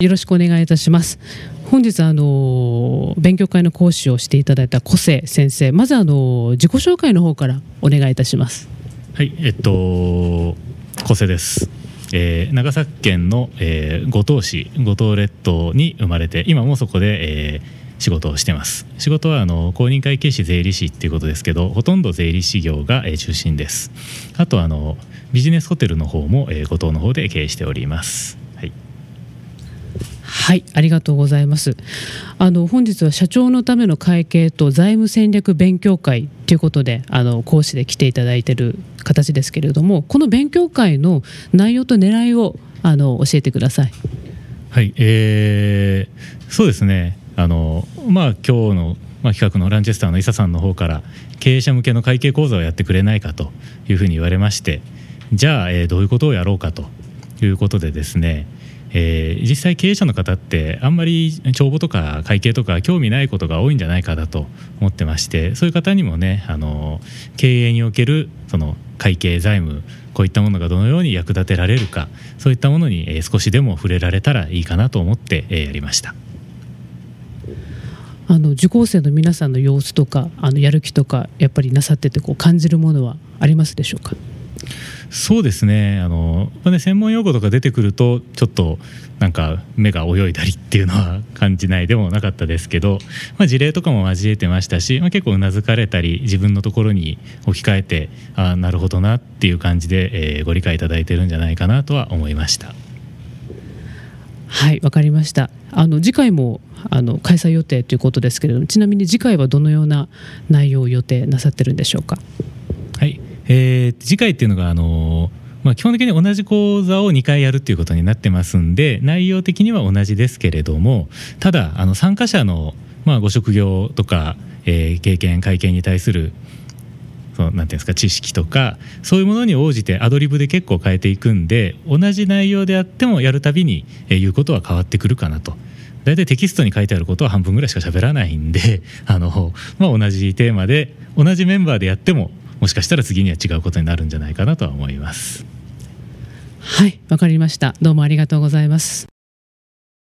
よろしくお願いいたします。本日あの勉強会の講師をしていただいた小瀬先生、まずあの自己紹介の方からお願いいたします。はい、えっと小瀬です。えー長崎県の、えー五島市五島列島に生まれて今もそこで、えー仕事をしてます仕事はあの公認会計士税理士っていうことですけどほとんど税理士業が、えー中心ですあとあのビジネスホテルの方も、えー五島の方で経営しておりますはい、ありがとうございます。あの本日は社長のための会計と財務戦略勉強会ということで、あの講師で来ていただいている形ですけれども、この勉強会の内容と狙いをあの教えてください。はい、えーそうですねあのまあ今日の、まあ、企画のランチェスターの伊佐さんの方から経営者向けの会計講座をやってくれないかというふうに言われましてじゃあ、えーどういうことをやろうかということでですねえー実際経営者の方ってあんまり帳簿とか会計とか興味ないことが多いんじゃないかだと思ってましてそういう方にもねあの経営におけるその会計財務こういったものがどのように役立てられるかそういったものに、少しでも触れられたらいいかなと思って、えーやりました。あの受講生の皆さんの様子とか、あのやる気とかやっぱりなさっててこう感じるものはありますでしょうか？そうですねあの、まあね、専門用語とか出てくるとちょっとなんか目が泳いだりっていうのは 感じないでもなかったですけど、まあ、事例とかも交えてましたし、まあ、結構うなずかれたり自分のところに置き換えてあなるほどなっていう感じで、えーご理解いただいてるんじゃないかなとは思いました。はい、わかりました。あの次回もあの開催予定ということですけれども、ちなみに次回はどのような内容を予定なさってるんでしょうか？えー次回っていうのがあのまあ、基本的に同じ講座を2回やるっていうことになってますんで内容的には同じですけれどもただあの参加者の、まあ、ご職業とか、えー経験会計に対するそのなんていうんですか知識とかそういうものに応じてアドリブで結構変えていくんで同じ内容であってもやるたびに、えー言うことは変わってくるかなと。大体テキストに書いてあることは半分ぐらいしか喋らないんであの、まあ、同じテーマで同じメンバーでやってももしかしたら次には違うことになるんじゃないかなとは思います。はい、わかりました。どうもありがとうございます。